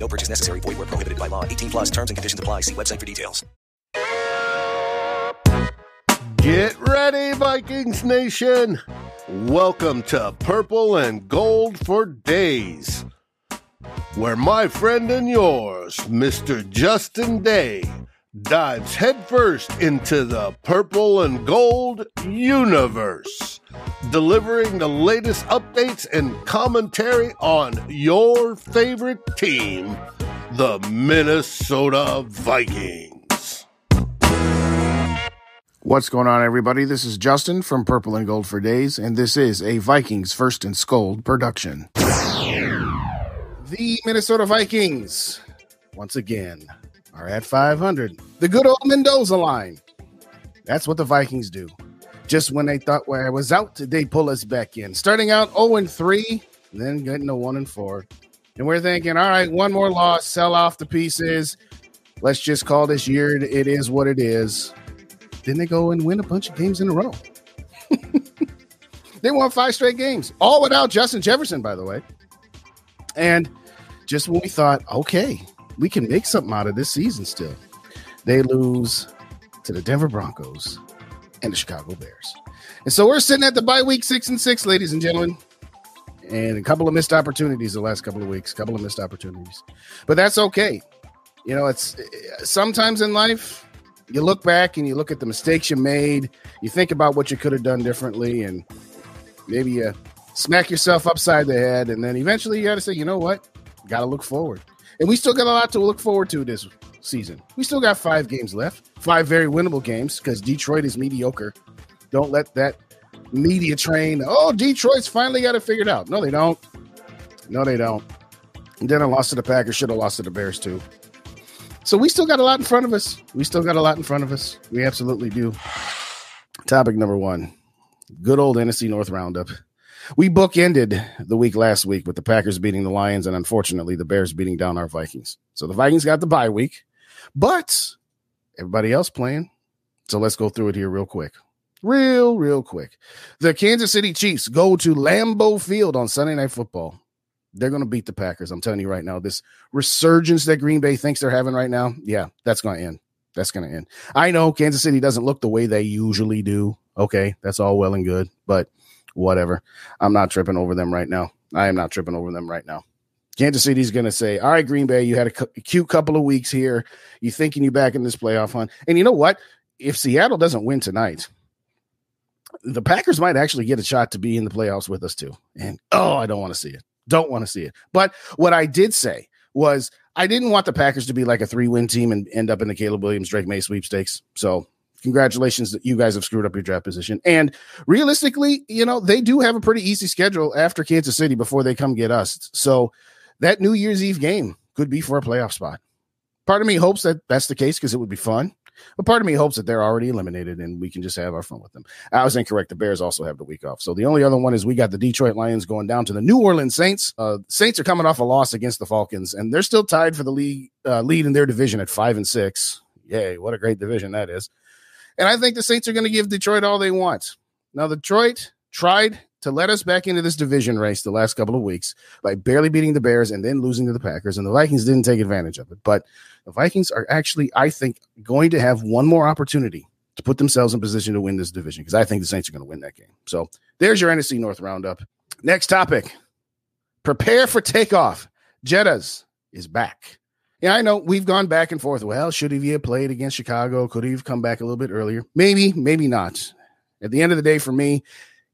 No purchase necessary. Void were prohibited by law. 18 plus. Terms and conditions apply. See website for details. Get ready, Vikings Nation. Welcome to Purple and Gold for Days, where my friend and yours, Mr. Justin Day, dives headfirst into the purple and gold universe, delivering the latest updates and commentary on your favorite team, the Minnesota Vikings. What's going on, everybody? This is Justin from Purple and Gold for Days, and this is a Vikings First and Skol production. The Minnesota Vikings, once again, are at 500. The good old Mendoza line. That's what the Vikings do. Just when they thought where I was out, they pull us back in. Starting out 0 and 3, then getting to 1 and 4. And we're thinking, all right, one more loss, sell off the pieces. Let's just call this year it is what it is. Then they go and win a bunch of games in a row. they won five straight games, all without Justin Jefferson, by the way. And just when we thought, okay, we can make something out of this season still, they lose to the Denver Broncos and the Chicago Bears. And so we're sitting at the bye week six and six, ladies and gentlemen. And a couple of missed opportunities the last couple of weeks, a couple of missed opportunities. But that's okay. You know, it's sometimes in life, you look back and you look at the mistakes you made, you think about what you could have done differently, and maybe you smack yourself upside the head, and then eventually you got to say, you know what, got to look forward. And we still got a lot to look forward to this season. We still got five games left, five very winnable games because Detroit is mediocre. Don't let that media train. Oh, Detroit's finally got it figured out. No, they don't. No, they don't. And then I lost to the Packers. Should have lost to the Bears too. So we still got a lot in front of us. We still got a lot in front of us. We absolutely do. Topic number one good old NFC North Roundup. We bookended the week last week with the Packers beating the Lions and unfortunately the Bears beating down our Vikings. So the Vikings got the bye week, but everybody else playing. So let's go through it here real quick. Real, real quick. The Kansas City Chiefs go to Lambeau Field on Sunday Night Football. They're going to beat the Packers. I'm telling you right now. This resurgence that Green Bay thinks they're having right now, yeah, that's going to end. That's going to end. I know Kansas City doesn't look the way they usually do. Okay, that's all well and good, but whatever. I'm not tripping over them right now. I am not tripping over them right now. Kansas City's going to say, "All right, Green Bay, you had a, cu- a cute couple of weeks here. You thinking you back in this playoff hunt, and you know what? If Seattle doesn't win tonight, the Packers might actually get a shot to be in the playoffs with us too. And oh, I don't want to see it. Don't want to see it. But what I did say was I didn't want the Packers to be like a three win team and end up in the Caleb Williams Drake Maye sweepstakes. So congratulations that you guys have screwed up your draft position. And realistically, you know, they do have a pretty easy schedule after Kansas City before they come get us. So that New Year's Eve game could be for a playoff spot. Part of me hopes that that's the case because it would be fun. But part of me hopes that they're already eliminated and we can just have our fun with them. I was incorrect. The Bears also have the week off. So the only other one is we got the Detroit Lions going down to the New Orleans Saints. Uh, Saints are coming off a loss against the Falcons, and they're still tied for the league uh, lead in their division at five and six. Yay! What a great division that is. And I think the Saints are going to give Detroit all they want. Now, Detroit tried to let us back into this division race the last couple of weeks by barely beating the Bears and then losing to the Packers, and the Vikings didn't take advantage of it. But the Vikings are actually, I think, going to have one more opportunity to put themselves in position to win this division because I think the Saints are going to win that game. So there's your NFC North roundup. Next topic prepare for takeoff. Jettas is back. Yeah, I know we've gone back and forth. Well, should he have played against Chicago? Could he have come back a little bit earlier? Maybe, maybe not. At the end of the day, for me,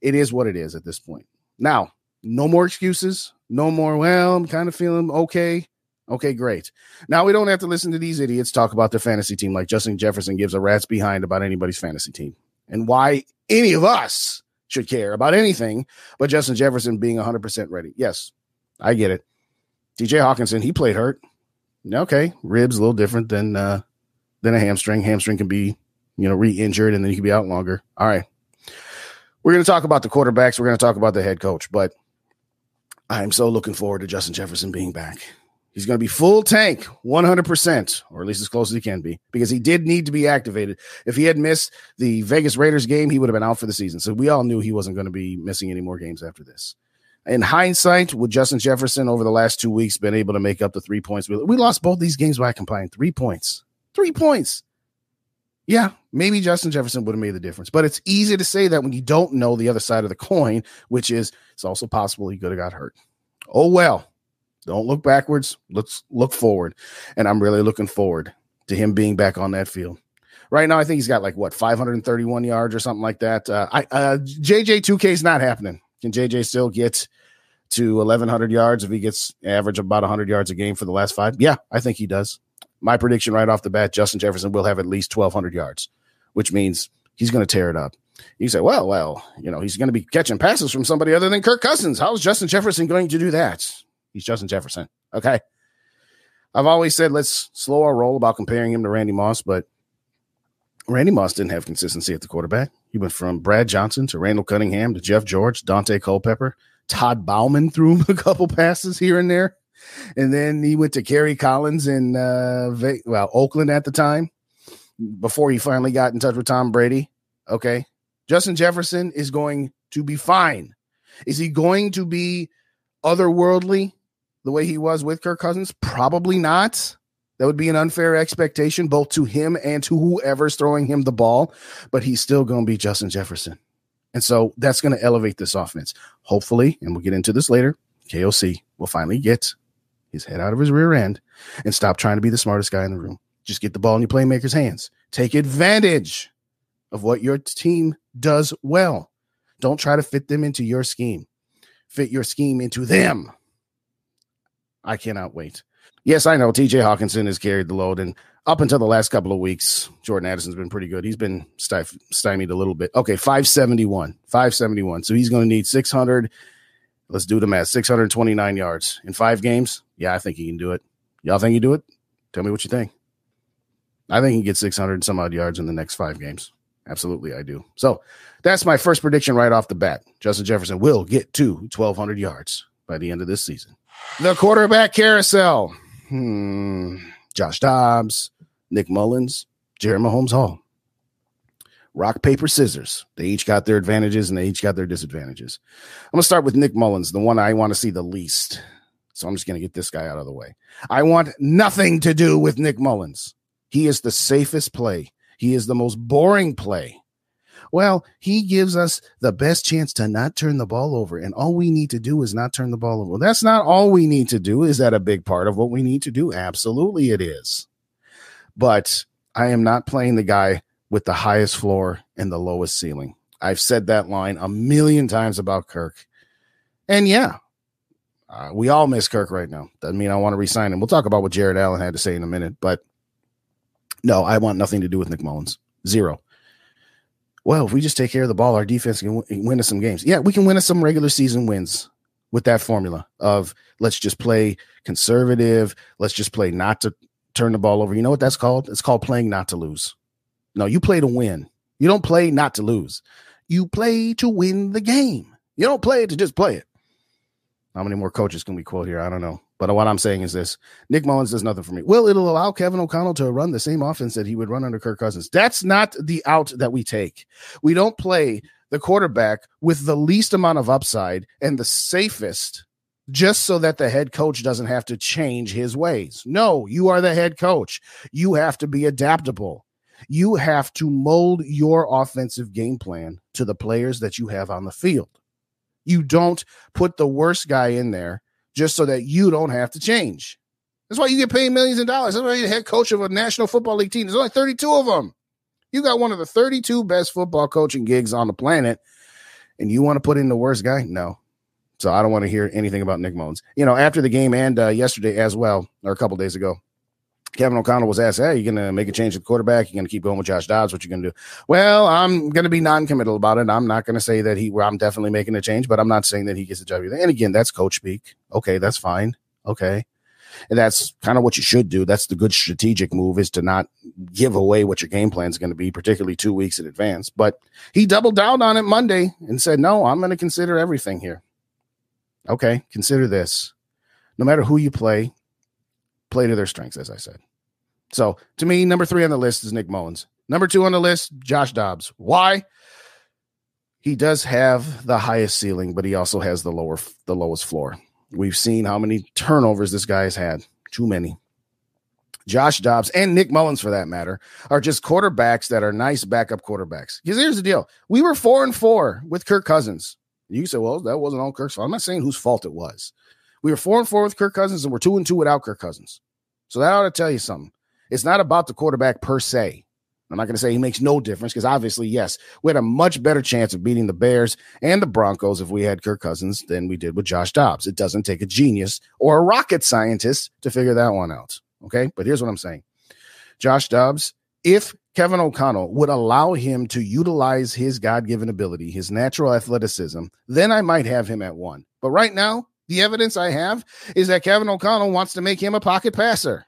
it is what it is at this point. Now, no more excuses. No more, well, I'm kind of feeling okay. Okay, great. Now we don't have to listen to these idiots talk about their fantasy team like Justin Jefferson gives a rat's behind about anybody's fantasy team and why any of us should care about anything but Justin Jefferson being 100% ready. Yes, I get it. TJ Hockenson, he played hurt. Okay, ribs a little different than uh than a hamstring. Hamstring can be, you know, re-injured and then he can be out longer. All right. We're going to talk about the quarterbacks. We're going to talk about the head coach, but I'm so looking forward to Justin Jefferson being back. He's going to be full tank, 100%, or at least as close as he can be, because he did need to be activated. If he had missed the Vegas Raiders game, he would have been out for the season. So we all knew he wasn't going to be missing any more games after this. In hindsight, would Justin Jefferson over the last two weeks been able to make up the three points? We lost both these games by combined three points. Three points. Yeah, maybe Justin Jefferson would have made the difference. But it's easy to say that when you don't know the other side of the coin, which is it's also possible he could have got hurt. Oh well. Don't look backwards. Let's look forward. And I'm really looking forward to him being back on that field. Right now, I think he's got like what 531 yards or something like that. Uh, I uh, JJ 2K is not happening. Can JJ still get to 1100 yards if he gets average about 100 yards a game for the last five? Yeah, I think he does my prediction right off the bat, Justin Jefferson will have at least 1,200 yards, which means he's going to tear it up. You say, well, well, you know, he's going to be catching passes from somebody other than Kirk Cousins. How's Justin Jefferson going to do that? He's Justin Jefferson. Okay. I've always said let's slow our roll about comparing him to Randy Moss, but Randy Moss didn't have consistency at the quarterback. He went from Brad Johnson to Randall Cunningham to Jeff George, Daunte Culpepper. Todd Bouman threw him a couple passes here and there and then he went to Kerry Collins in uh, well Oakland at the time before he finally got in touch with Tom Brady. Okay, Justin Jefferson is going to be fine. Is he going to be otherworldly the way he was with Kirk Cousins? Probably not. That would be an unfair expectation both to him and to whoever's throwing him the ball, but he's still going to be Justin Jefferson. And so that's going to elevate this offense. Hopefully, and we'll get into this later, KOC will finally get his head out of his rear end and stop trying to be the smartest guy in the room. Just get the ball in your playmaker's hands. Take advantage of what your team does well. Don't try to fit them into your scheme. Fit your scheme into them. I cannot wait. Yes, I know TJ Hockenson has carried the load, and up until the last couple of weeks, Jordan Addison's been pretty good. He's been stymied a little bit. Okay, 571. 571. So he's going to need 600 Let's do the math. 629 yards in five games. Yeah, I think he can do it. Y'all think he do it? Tell me what you think. I think he gets 600 some odd yards in the next five games. Absolutely, I do. So that's my first prediction right off the bat. Justin Jefferson will get to 1,200 yards by the end of this season. The quarterback carousel. Hmm. Josh Dobbs, Nick Mullens, Jerry Mahomes Hall rock, paper, scissors. They each got their advantages and they each got their disadvantages. I'm going to start with Nick Mullens, the one I want to see the least. So I'm just going to get this guy out of the way. I want nothing to do with Nick Mullens. He is the safest play, he is the most boring play. Well, he gives us the best chance to not turn the ball over. And all we need to do is not turn the ball over. That's not all we need to do. Is that a big part of what we need to do? Absolutely, it is. But I am not playing the guy with the highest floor and the lowest ceiling. I've said that line a million times about Kirk. And yeah, Uh, we all miss Kirk right now. Doesn't mean I want to resign him. We'll talk about what Jared Allen had to say in a minute, but no, I want nothing to do with Nick Mullens. Zero. Well, if we just take care of the ball, our defense can win us some games. Yeah, we can win us some regular season wins with that formula of let's just play conservative. Let's just play not to turn the ball over. You know what that's called? It's called playing not to lose. No, you play to win. You don't play not to lose. You play to win the game. You don't play to just play it. How many more coaches can we quote here? I don't know. But what I'm saying is this Nick Mullens does nothing for me. Well, it'll allow Kevin O'Connell to run the same offense that he would run under Kirk Cousins. That's not the out that we take. We don't play the quarterback with the least amount of upside and the safest just so that the head coach doesn't have to change his ways. No, you are the head coach. You have to be adaptable. You have to mold your offensive game plan to the players that you have on the field. You don't put the worst guy in there just so that you don't have to change. That's why you get paid millions of dollars. That's why you're the head coach of a National Football League team. There's only 32 of them. You got one of the 32 best football coaching gigs on the planet, and you want to put in the worst guy? No. So I don't want to hear anything about Nick Mullens. You know, after the game and uh, yesterday as well, or a couple days ago, Kevin O'Connell was asked, Hey, you going to make a change at quarterback? You're going to keep going with Josh Dobbs? What you going to do? Well, I'm going to be non committal about it. I'm not going to say that he, well, I'm definitely making a change, but I'm not saying that he gets the job either. And again, that's coach speak. Okay, that's fine. Okay. And that's kind of what you should do. That's the good strategic move is to not give away what your game plan is going to be, particularly two weeks in advance. But he doubled down on it Monday and said, No, I'm going to consider everything here. Okay, consider this. No matter who you play, play to their strengths, as I said. So to me, number three on the list is Nick Mullens. Number two on the list, Josh Dobbs. Why? He does have the highest ceiling, but he also has the lower, the lowest floor. We've seen how many turnovers this guy has had. Too many. Josh Dobbs and Nick Mullens, for that matter, are just quarterbacks that are nice backup quarterbacks. Because here's the deal: we were four and four with Kirk Cousins. You say, "Well, that wasn't all Kirk's fault." I'm not saying whose fault it was. We were four and four with Kirk Cousins, and we're two and two without Kirk Cousins. So that ought to tell you something. It's not about the quarterback per se. I'm not going to say he makes no difference because obviously, yes, we had a much better chance of beating the Bears and the Broncos if we had Kirk Cousins than we did with Josh Dobbs. It doesn't take a genius or a rocket scientist to figure that one out. Okay. But here's what I'm saying Josh Dobbs, if Kevin O'Connell would allow him to utilize his God given ability, his natural athleticism, then I might have him at one. But right now, the evidence I have is that Kevin O'Connell wants to make him a pocket passer.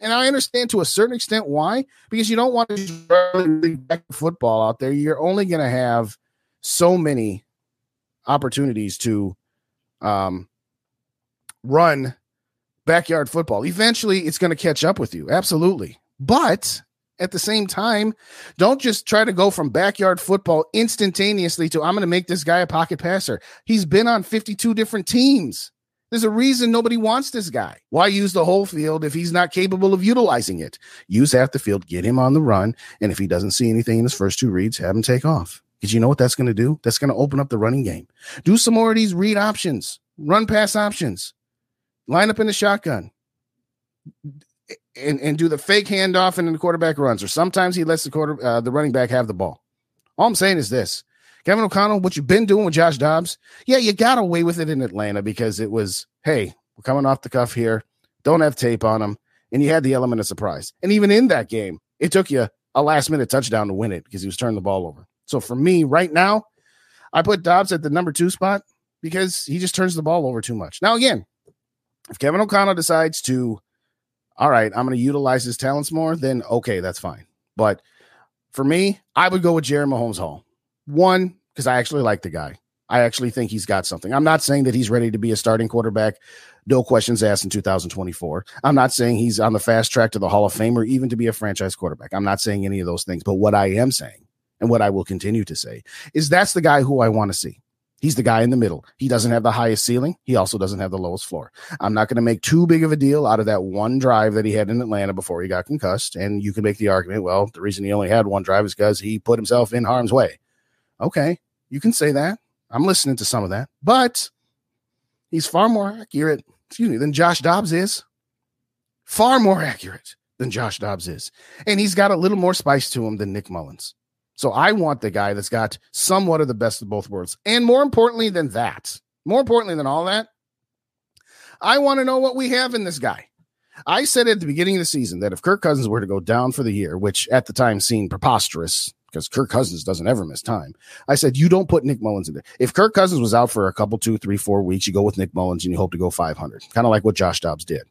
And I understand to a certain extent why, because you don't want to back football out there. You're only going to have so many opportunities to um, run backyard football. Eventually, it's going to catch up with you. Absolutely. But at the same time, don't just try to go from backyard football instantaneously to I'm going to make this guy a pocket passer. He's been on 52 different teams. There's a reason nobody wants this guy. Why use the whole field if he's not capable of utilizing it? Use half the field, get him on the run, and if he doesn't see anything in his first two reads, have him take off. Because you know what that's going to do? That's going to open up the running game. Do some more of these read options, run pass options, line up in the shotgun, and, and do the fake handoff and then the quarterback runs. Or sometimes he lets the quarter uh, the running back have the ball. All I'm saying is this: Kevin O'Connell, what you've been doing with Josh Dobbs, yeah, you got away with it in Atlanta because it was, hey, we're coming off the cuff here, don't have tape on him, and you had the element of surprise. And even in that game, it took you a last minute touchdown to win it because he was turning the ball over. So for me, right now, I put Dobbs at the number two spot because he just turns the ball over too much. Now, again, if Kevin O'Connell decides to, all right, I'm going to utilize his talents more, then okay, that's fine. But for me, I would go with Jerry Mahomes Hall. One, because I actually like the guy. I actually think he's got something. I'm not saying that he's ready to be a starting quarterback, no questions asked in 2024. I'm not saying he's on the fast track to the Hall of Fame or even to be a franchise quarterback. I'm not saying any of those things. But what I am saying, and what I will continue to say, is that's the guy who I want to see. He's the guy in the middle. He doesn't have the highest ceiling. He also doesn't have the lowest floor. I'm not going to make too big of a deal out of that one drive that he had in Atlanta before he got concussed. And you can make the argument, well, the reason he only had one drive is because he put himself in harm's way. Okay, you can say that. I'm listening to some of that, but he's far more accurate, excuse me, than Josh Dobbs is. Far more accurate than Josh Dobbs is. And he's got a little more spice to him than Nick Mullens. So I want the guy that's got somewhat of the best of both worlds. And more importantly than that, more importantly than all that, I want to know what we have in this guy. I said at the beginning of the season that if Kirk Cousins were to go down for the year, which at the time seemed preposterous because Kirk Cousins doesn't ever miss time, I said you don't put Nick Mullens in there. If Kirk Cousins was out for a couple, two, three, four weeks, you go with Nick Mullens and you hope to go 500, kind of like what Josh Dobbs did.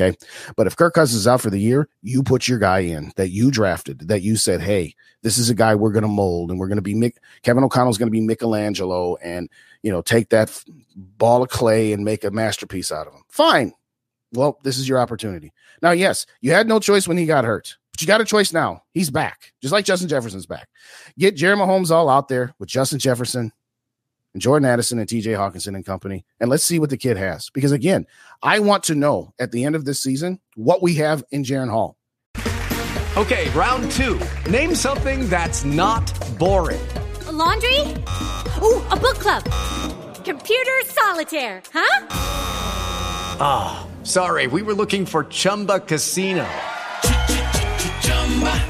Okay. But if Kirk Cousins is out for the year, you put your guy in that you drafted, that you said, hey, this is a guy we're going to mold and we're going to be Mick. Kevin O'Connell's going to be Michelangelo and, you know, take that ball of clay and make a masterpiece out of him. Fine. Well, this is your opportunity. Now, yes, you had no choice when he got hurt, but you got a choice now. He's back, just like Justin Jefferson's back. Get Jeremy Holmes all out there with Justin Jefferson and Jordan Addison and TJ Hockenson and company. And let's see what the kid has. Because again, I want to know at the end of this season what we have in Jaren Hall. Okay, round two. Name something that's not boring. A laundry? Ooh, a book club. Computer solitaire, huh? Ah, oh, sorry, we were looking for Chumba Casino.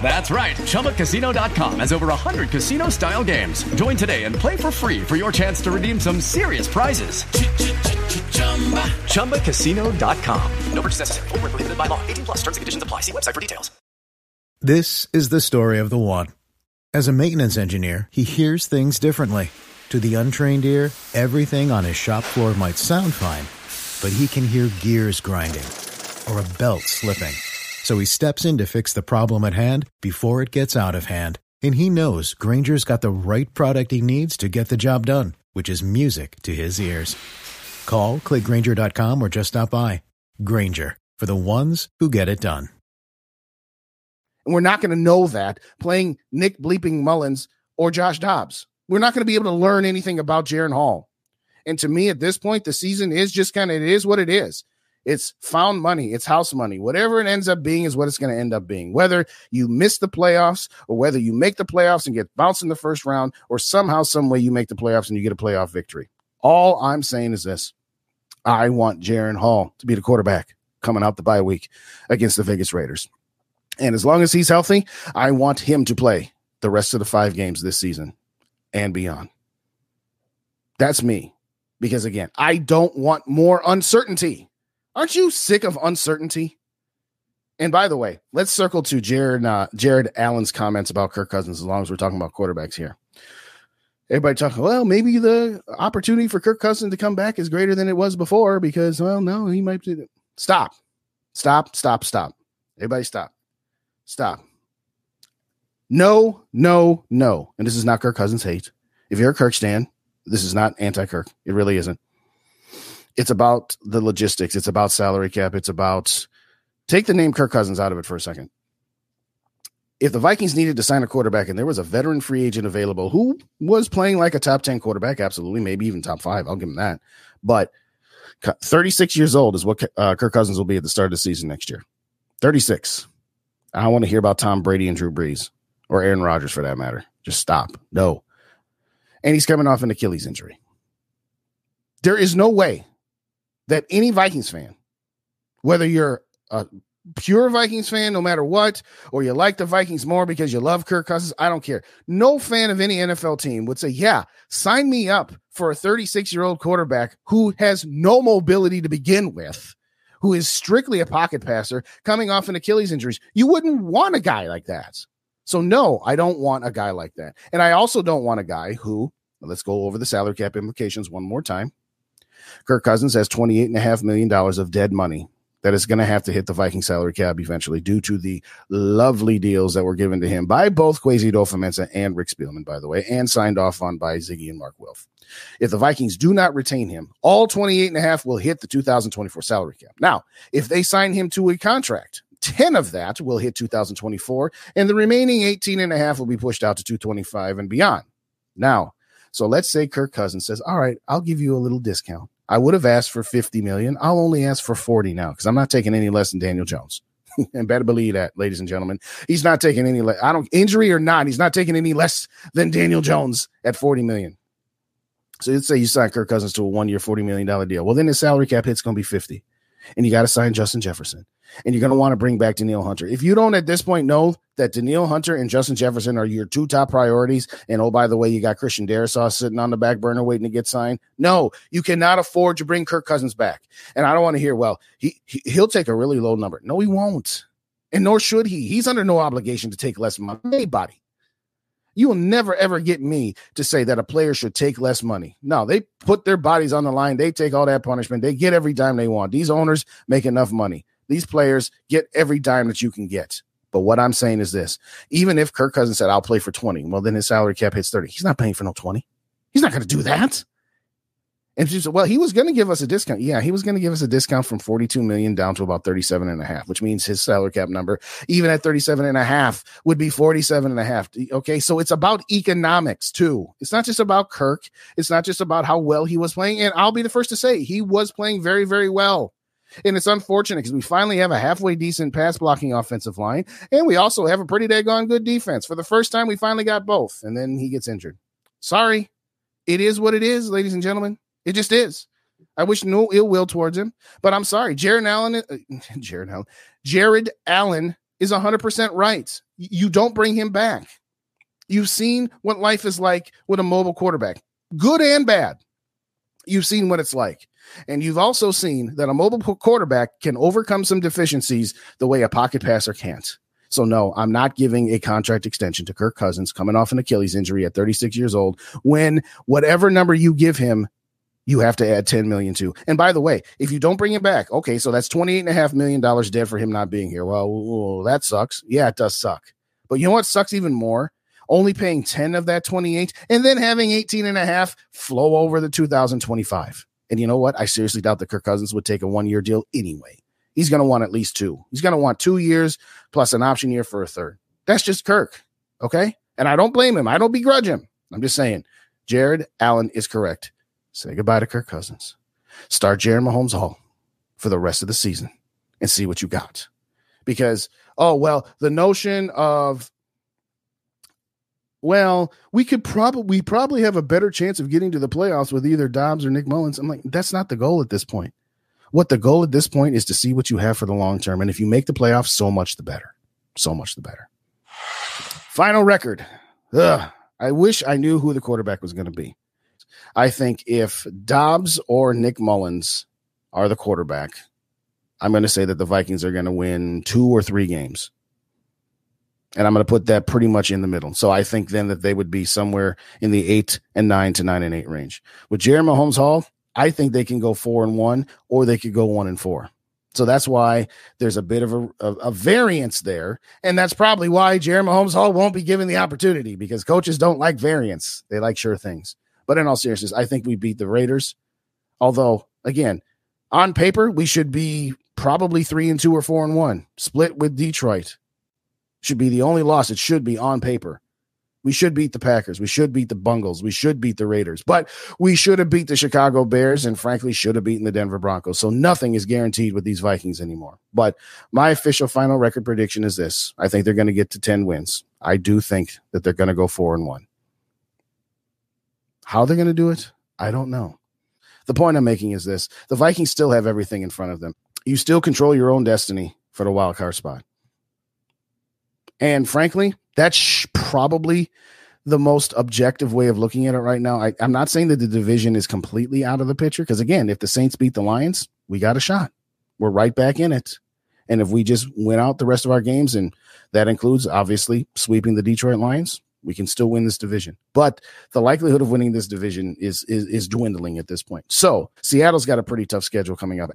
That's right. ChumbaCasino.com has over 100 casino style games. Join today and play for free for your chance to redeem some serious prizes. ChumbaCasino.com. No purchase necessary. Full prohibited by law. 18 plus terms and conditions apply. See website for details. This is the story of the one. As a maintenance engineer, he hears things differently. To the untrained ear, everything on his shop floor might sound fine, but he can hear gears grinding or a belt slipping. So he steps in to fix the problem at hand before it gets out of hand. And he knows Grainger's got the right product he needs to get the job done, which is music to his ears. Call, clickgrainger.com, or just stop by. Grainger, for the ones who get it done. And we're not going to know that playing Nick Bleeping Mullens or Josh Dobbs. We're not going to be able to learn anything about Jaren Hall. And to me, at this point, the season is just kind of, it is what it is. It's found money, it's house money. Whatever it ends up being is what it's going to end up being. Whether you miss the playoffs or whether you make the playoffs and get bounced in the first round, or somehow, some way you make the playoffs and you get a playoff victory. All I'm saying is this I want Jaren Hall to be the quarterback coming out the bye week against the Vegas Raiders. And as long as he's healthy, I want him to play the rest of the five games this season and beyond. That's me. Because again, I don't want more uncertainty. Aren't you sick of uncertainty? And by the way, let's circle to Jared uh, Jared Allen's comments about Kirk Cousins as long as we're talking about quarterbacks here. Everybody talking, well, maybe the opportunity for Kirk Cousins to come back is greater than it was before because, well, no, he might be. Stop, stop, stop, stop. Everybody stop, stop. No, no, no. And this is not Kirk Cousins hate. If you're a Kirk stan, this is not anti Kirk. It really isn't it's about the logistics. It's about salary cap. It's about take the name Kirk Cousins out of it for a second. If the Vikings needed to sign a quarterback and there was a veteran free agent available who was playing like a top 10 quarterback, absolutely, maybe even top five, I'll give him that. But 36 years old is what uh, Kirk Cousins will be at the start of the season next year. 36. I want to hear about Tom Brady and Drew Brees or Aaron Rodgers for that matter. Just stop. No. And he's coming off an Achilles injury. There is no way that any Vikings fan, whether you're a pure Vikings fan, no matter what, or you like the Vikings more because you love Kirk Cousins, I don't care. No fan of any NFL team would say, Yeah, sign me up for a 36 year old quarterback who has no mobility to begin with, who is strictly a pocket passer coming off an Achilles injuries. You wouldn't want a guy like that. So, no, I don't want a guy like that. And I also don't want a guy who, let's go over the salary cap implications one more time. Kirk Cousins has $28.5 million of dead money that is going to have to hit the Viking salary cap eventually due to the lovely deals that were given to him by both Kwesi Adofo-Mensah and Rick Spielman, by the way, and signed off on by Zygi and Mark Wilf. If the Vikings do not retain him, all 28 and a half will hit the 2024 salary cap. Now, if they sign him to a contract, 10 of that will hit 2024 and the remaining 18 and a half will be pushed out to 225 and beyond. Now, so let's say Kirk Cousins says, "All right, I'll give you a little discount. I would have asked for 50 million. I'll only ask for 40 now because I'm not taking any less than Daniel Jones. and better believe that, ladies and gentlemen. He's not taking any less. I don't injury or not, he's not taking any less than Daniel Jones at 40 million. So let's say you sign Kirk Cousins to a one year, $40 million deal. Well, then his salary cap hit's going to be 50. And you got to sign Justin Jefferson. And you're going to want to bring back Danielle Hunter. If you don't at this point know that Danielle Hunter and Justin Jefferson are your two top priorities, and oh, by the way, you got Christian Darrisaw sitting on the back burner waiting to get signed. No, you cannot afford to bring Kirk Cousins back. And I don't want to hear, well, he, he he'll take a really low number. No, he won't. And nor should he. He's under no obligation to take less money. Anybody. You will never ever get me to say that a player should take less money. No, they put their bodies on the line. They take all that punishment. They get every dime they want. These owners make enough money. These players get every dime that you can get. But what I'm saying is this even if Kirk Cousins said, I'll play for 20, well, then his salary cap hits 30. He's not paying for no 20. He's not going to do that. And she said, well, he was going to give us a discount. Yeah, he was going to give us a discount from 42 million down to about 37 and a half, which means his salary cap number, even at 37 and a half, would be 47 and a half. Okay. So it's about economics too. It's not just about Kirk. It's not just about how well he was playing. And I'll be the first to say he was playing very, very well. And it's unfortunate because we finally have a halfway decent pass blocking offensive line. And we also have a pretty daggone good defense. For the first time, we finally got both. And then he gets injured. Sorry. It is what it is, ladies and gentlemen. It just is. I wish no ill will towards him, but I'm sorry. Jared Allen, uh, Jared Allen, Jared Allen is 100% right. You don't bring him back. You've seen what life is like with a mobile quarterback, good and bad. You've seen what it's like. And you've also seen that a mobile quarterback can overcome some deficiencies the way a pocket passer can't. So, no, I'm not giving a contract extension to Kirk Cousins coming off an Achilles injury at 36 years old when whatever number you give him, you have to add 10 million to. And by the way, if you don't bring him back, okay, so that's 28 and a half million dollars dead for him not being here. Well, that sucks. Yeah, it does suck. But you know what sucks even more? Only paying 10 of that 28 and then having 18 and a half flow over the 2025. And you know what? I seriously doubt that Kirk Cousins would take a one year deal anyway. He's going to want at least two. He's going to want two years plus an option year for a third. That's just Kirk. Okay. And I don't blame him. I don't begrudge him. I'm just saying Jared Allen is correct. Say goodbye to Kirk Cousins. Start Jared Mahomes Hall for the rest of the season and see what you got. Because, oh, well, the notion of well, we could probably we probably have a better chance of getting to the playoffs with either Dobbs or Nick Mullens. I'm like, that's not the goal at this point. What the goal at this point is to see what you have for the long term. And if you make the playoffs, so much the better. So much the better. Final record. Ugh. I wish I knew who the quarterback was going to be. I think if Dobbs or Nick Mullens are the quarterback, I'm going to say that the Vikings are going to win two or three games. And I'm going to put that pretty much in the middle. So I think then that they would be somewhere in the eight and nine to nine and eight range. With Jerry Holmes Hall, I think they can go four and one, or they could go one and four. So that's why there's a bit of a, a, a variance there. And that's probably why Jerry Holmes Hall won't be given the opportunity because coaches don't like variance. They like sure things. But in all seriousness, I think we beat the Raiders. Although, again, on paper, we should be probably three and two or four and one, split with Detroit should be the only loss. It should be on paper. We should beat the Packers. We should beat the Bungles. We should beat the Raiders. But we should have beat the Chicago Bears and frankly should have beaten the Denver Broncos. So nothing is guaranteed with these Vikings anymore. But my official final record prediction is this. I think they're going to get to 10 wins. I do think that they're going to go 4 and 1. How they're going to do it? I don't know. The point I'm making is this. The Vikings still have everything in front of them. You still control your own destiny for the wild card spot. And frankly, that's probably the most objective way of looking at it right now. I, am not saying that the division is completely out of the picture because, again, if the Saints beat the Lions, we got a shot. We're right back in it. And if we just win out the rest of our games, and that includes obviously sweeping the Detroit Lions, we can still win this division. But the likelihood of winning this division is is, is dwindling at this point. So Seattle's got a pretty tough schedule coming up.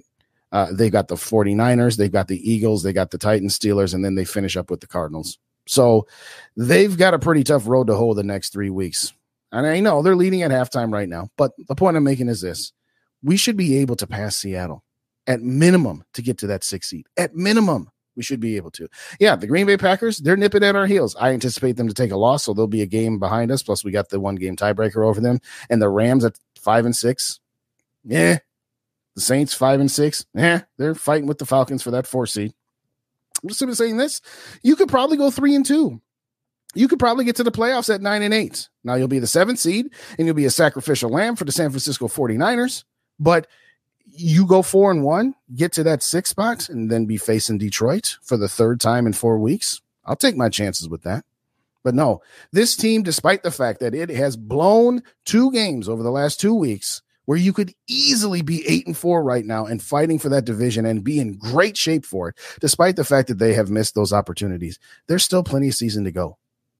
Uh, they've got the 49ers, they've got the Eagles, they got the Titans, Steelers, and then they finish up with the Cardinals. So they've got a pretty tough road to hoe the next three weeks. And I know they're leading at halftime right now, but the point I'm making is this we should be able to pass Seattle at minimum to get to that six seat. At minimum, we should be able to. Yeah, the Green Bay Packers, they're nipping at our heels. I anticipate them to take a loss, so there'll be a game behind us. Plus, we got the one game tiebreaker over them. And the Rams at five and six. Yeah, the Saints five and six. Yeah, they're fighting with the Falcons for that four seed. I'm just simply saying this. You could probably go three and two. You could probably get to the playoffs at nine and eight. Now you'll be the seventh seed and you'll be a sacrificial lamb for the San Francisco 49ers. But you go four and one, get to that six spot, and then be facing Detroit for the third time in four weeks. I'll take my chances with that. But no, this team, despite the fact that it has blown two games over the last two weeks, where you could easily be eight and four right now and fighting for that division and be in great shape for it, despite the fact that they have missed those opportunities, there's still plenty of season to go.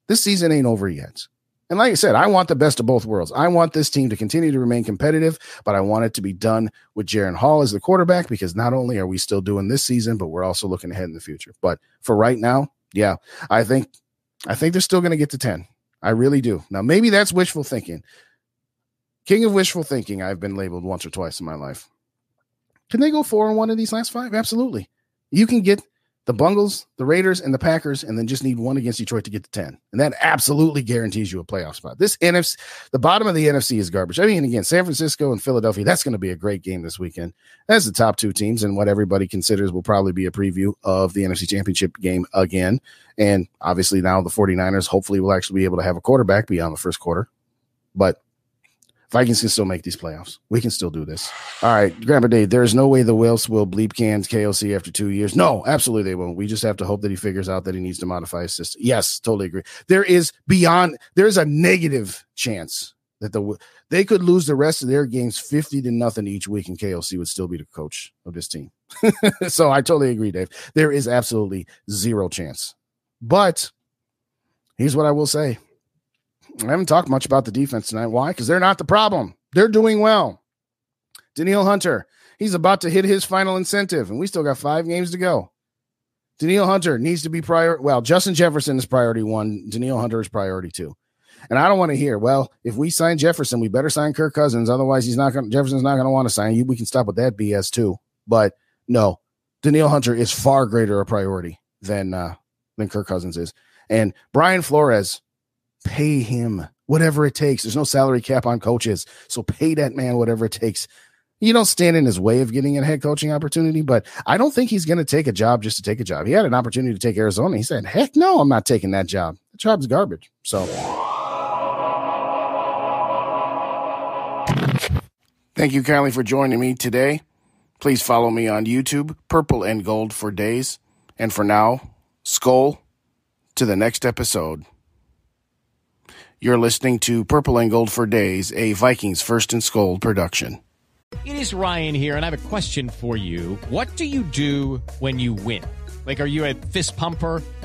This season ain't over yet. And like I said, I want the best of both worlds. I want this team to continue to remain competitive, but I want it to be done with Jaren Hall as the quarterback because not only are we still doing this season, but we're also looking ahead in the future. But for right now, yeah, I think I think they're still going to get to 10. I really do. Now, maybe that's wishful thinking. King of wishful thinking, I've been labeled once or twice in my life. Can they go four and one in these last five? Absolutely. You can get the Bungles, the Raiders, and the Packers, and then just need one against Detroit to get to 10. And that absolutely guarantees you a playoff spot. This NFC, the bottom of the NFC is garbage. I mean, again, San Francisco and Philadelphia, that's going to be a great game this weekend. That's the top two teams, and what everybody considers will probably be a preview of the NFC Championship game again. And obviously, now the 49ers hopefully will actually be able to have a quarterback beyond the first quarter. But Vikings can still make these playoffs. We can still do this. All right, Grandpa Dave, there is no way the Wilfs will bleep cans KOC after two years. No, absolutely they won't. We just have to hope that he figures out that he needs to modify his system. Yes, totally agree. There is beyond, there's a negative chance that the they could lose the rest of their games 50 to nothing each week and KOC would still be the coach of this team. so I totally agree, Dave. There is absolutely zero chance. But here's what I will say. I haven't talked much about the defense tonight. Why? Because they're not the problem. They're doing well. Danielle Hunter, he's about to hit his final incentive, and we still got five games to go. Danielle Hunter needs to be prior. Well, Justin Jefferson is priority one. Danielle Hunter is priority two. And I don't want to hear, well, if we sign Jefferson, we better sign Kirk Cousins. Otherwise, he's not going Jefferson's not going to want to sign you. We can stop with that BS too. But no, Danielle Hunter is far greater a priority than uh than Kirk Cousins is. And Brian Flores, pay him whatever it takes. There's no salary cap on coaches. So pay that man whatever it takes. You don't stand in his way of getting a head coaching opportunity, but I don't think he's going to take a job just to take a job. He had an opportunity to take Arizona. He said, heck no, I'm not taking that job. The job's garbage. So thank you kindly for joining me today. Please follow me on YouTube, Purple and Gold for days. And for now, Skol to the next episode. You're listening to Purple and Gold for Days, a Vikings First and Skol production. It is Ryan here, and I have a question for you. What do you do when you win? Like, are you a fist pumper?